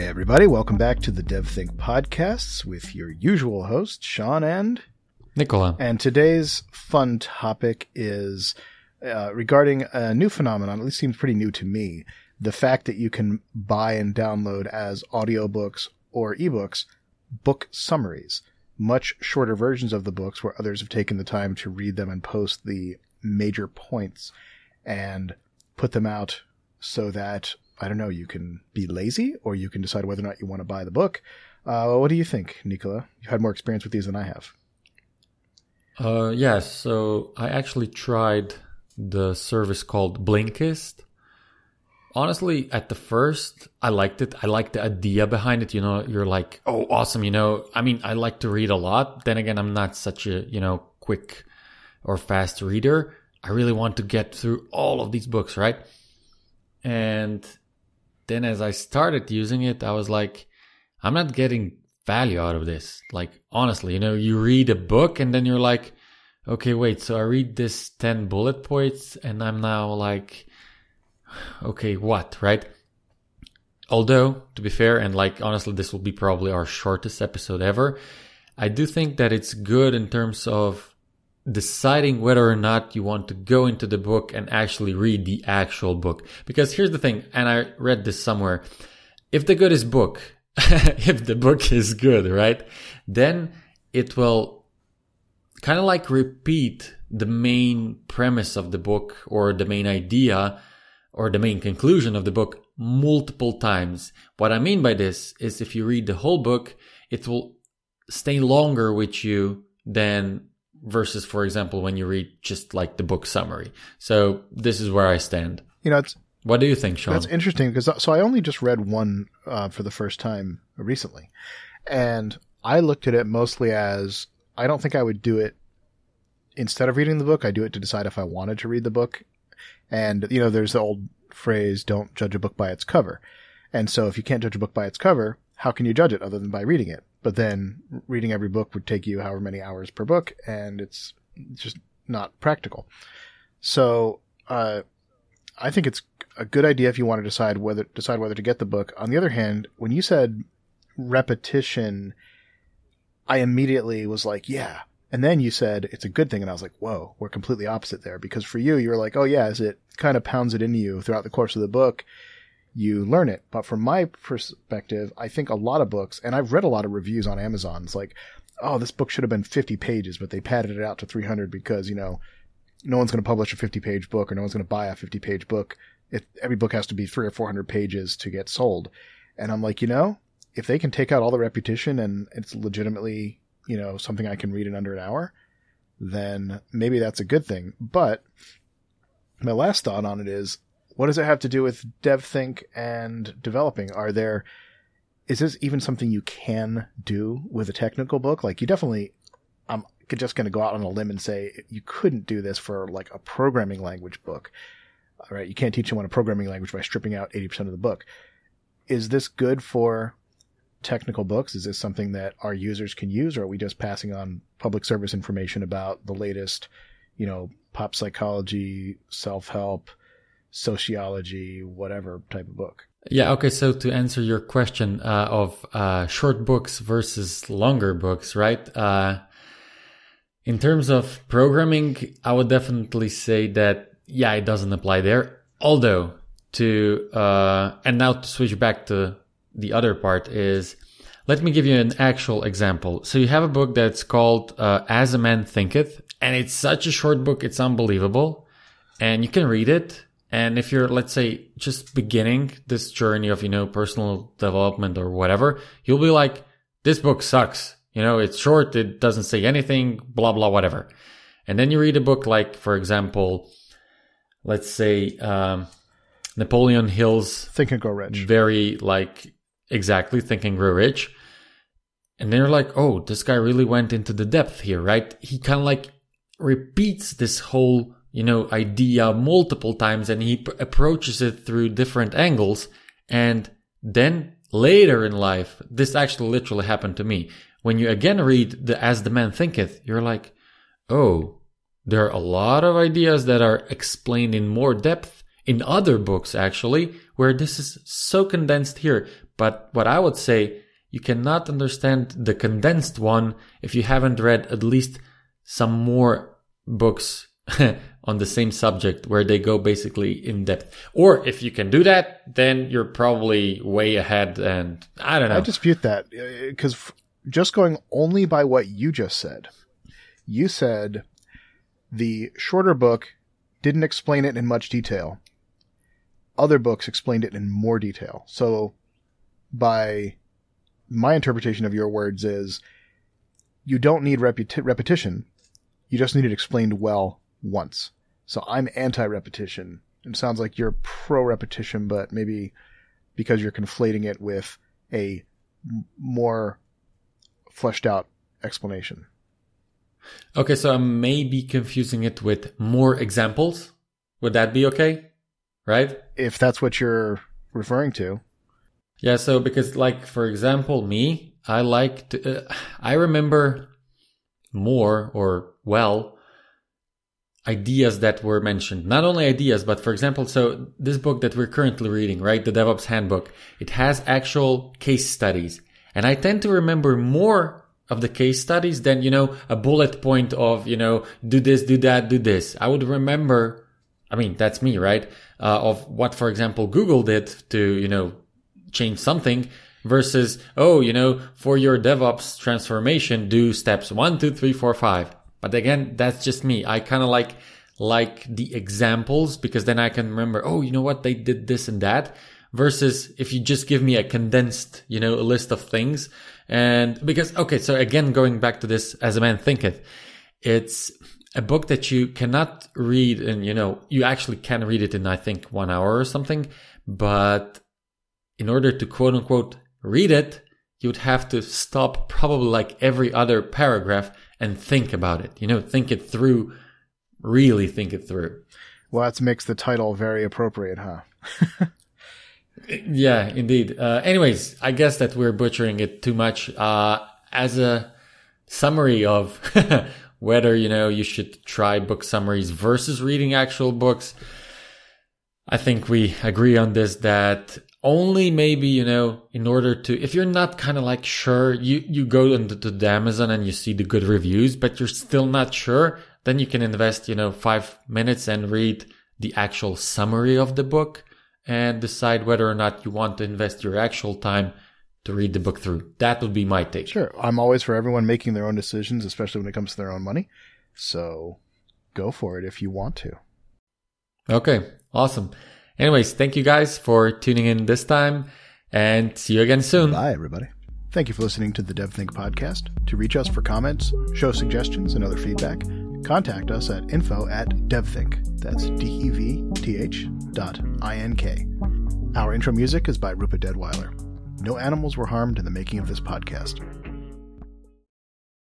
Hey, everybody, welcome back to the DevThink podcasts with your usual host, Sean and Nicola. And today's fun topic is uh, regarding a new phenomenon, at least seems pretty new to me. The fact that you can buy and download as audiobooks or ebooks book summaries, much shorter versions of the books where others have taken the time to read them and post the major points and put them out so that I don't know, you can be lazy or you can decide whether or not you want to buy the book. Uh, what do you think, Nicola? You've had more experience with these than I have. Uh, yes, so I actually tried the service called Blinkist. Honestly, at the first, I liked it. I liked the idea behind it. You know, you're like, oh, awesome. You know, I mean, I like to read a lot. Then again, I'm not such a, you know, quick or fast reader. I really want to get through all of these books, right? And then as I started using it, I was like, I'm not getting value out of this. Like, honestly, you know, you read a book and then you're like, okay, wait, so I read this 10 bullet points and I'm now like, okay, what, right? Although, to be fair, and like, honestly, this will be probably our shortest episode ever. I do think that it's good in terms of deciding whether or not you want to go into the book and actually read the actual book. Because here's the thing, and I read this somewhere. If the good is book, if the book is good, right? Then it will kind of like repeat the main premise of the book or the main idea or the main conclusion of the book multiple times. What I mean by this is if you read the whole book, it will stay longer with you than versus, for example, when you read just like the book summary. So this is where I stand. You know, it's what do you think, Sean? That's interesting because so I only just read one uh, for the first time recently, and I looked at it mostly as I don't think I would do it instead of reading the book. I do it to decide if I wanted to read the book, and you know, there's the old phrase, "Don't judge a book by its cover," and so if you can't judge a book by its cover, how can you judge it other than by reading it? But then reading every book would take you however many hours per book, and it's just not practical. So uh, I think it's a good idea if you want to decide whether decide whether to get the book. On the other hand, when you said repetition, I immediately was like, yeah. And then you said it's a good thing, and I was like, whoa, we're completely opposite there. Because for you, you were like, oh yeah, it kind of pounds it into you throughout the course of the book, you learn it. But from my perspective, I think a lot of books, and I've read a lot of reviews on Amazon. It's like, oh, this book should have been 50 pages, but they padded it out to 300 because you know no one's going to publish a 50 page book or no one's going to buy a 50 page book. Every book has to be three or 400 pages to get sold. And I'm like, you know, if they can take out all the repetition and it's legitimately, you know, something I can read in under an hour, then maybe that's a good thing. But my last thought on it is, what does it have to do with DevThink and developing? Are there, is this even something you can do with a technical book? Like you definitely, I'm just going to go out on a limb and say you couldn't do this for like a programming language book. Right. You can't teach someone a programming language by stripping out 80% of the book. Is this good for technical books? Is this something that our users can use or are we just passing on public service information about the latest, you know, pop psychology, self-help, sociology, whatever type of book? Yeah. Okay. So to answer your question uh, of uh, short books versus longer books, right? Uh, in terms of programming, I would definitely say that yeah, it doesn't apply there. Although to uh, and now to switch back to the other part is let me give you an actual example. So you have a book that's called uh, As a Man Thinketh, and it's such a short book, it's unbelievable, and you can read it. And if you're, let's say, just beginning this journey of, you know, personal development or whatever, you'll be like, this book sucks. You know, it's short, it doesn't say anything, blah, blah, whatever. And then you read a book like, for example, let's say, um, Napoleon Hill's Think and Grow Rich. Very like, exactly, Think and Grow Rich. And then you're like, oh, this guy really went into the depth here, right? He kind of like repeats this whole, you know, idea multiple times and he p- approaches it through different angles. And then later in life, this actually literally happened to me when you again read the As the Man Thinketh, you're like, oh, there are a lot of ideas that are explained in more depth in other books actually, where this is so condensed here. But what I would say, you cannot understand the condensed one if you haven't read at least some more books on the same subject where they go basically in depth. Or if you can do that, then you're probably way ahead. And I don't know. I dispute that because uh, just going only by what you just said, you said the shorter book didn't explain it in much detail. Other books explained it in more detail. So by my interpretation of your words is you don't need repeti- repetition. You just need it explained well once. So I'm anti repetition. It sounds like you're pro repetition, but maybe because you're conflating it with a more fleshed out explanation. Okay, so I may be confusing it with more examples. Would that be okay? Right? If that's what you're referring to. Yeah, so because like for example, me, I like to uh, I remember more or well ideas that were mentioned. Not only ideas, but for example, so this book that we're currently reading, right? The DevOps Handbook, it has actual case studies. And I tend to remember more of the case studies than, you know, a bullet point of, you know, do this, do that, do this. I would remember, I mean, that's me, right? Uh, of what, for example, Google did to, you know, change something versus, oh, you know, for your DevOps transformation, do steps one, two, three, four, five. But again, that's just me. I kind of like, like the examples because then I can remember, oh, you know what? They did this and that versus if you just give me a condensed, you know, a list of things. And because, okay, so again, going back to this, as a man thinketh, it's a book that you cannot read and, you know, you actually can read it in, I think, one hour or something. But in order to quote unquote read it, you'd have to stop probably like every other paragraph and think about it. You know, think it through, really think it through. Well, that makes the title very appropriate, huh? yeah, indeed. Uh, anyways, I guess that we're butchering it too much. Uh, as a summary of whether, you know, you should try book summaries versus reading actual books, I think we agree on this that only maybe, you know, in order to, if you're not kind of like sure, you, you go into the Amazon and you see the good reviews, but you're still not sure, then you can invest, you know, five minutes and read the actual summary of the book and decide whether or not you want to invest your actual time to read the book through. That would be my take. Sure. I'm always for everyone making their own decisions, especially when it comes to their own money. So go for it if you want to. Okay. Awesome. Anyways, thank you guys for tuning in this time and see you again soon. Bye, everybody. Thank you for listening to the DevThink podcast. To reach us for comments, show suggestions, and other feedback, contact us at info at devthink. That's D-E-V-T-H dot I-N-K. Our intro music is by Rupert Deadweiler. No animals were harmed in the making of this podcast.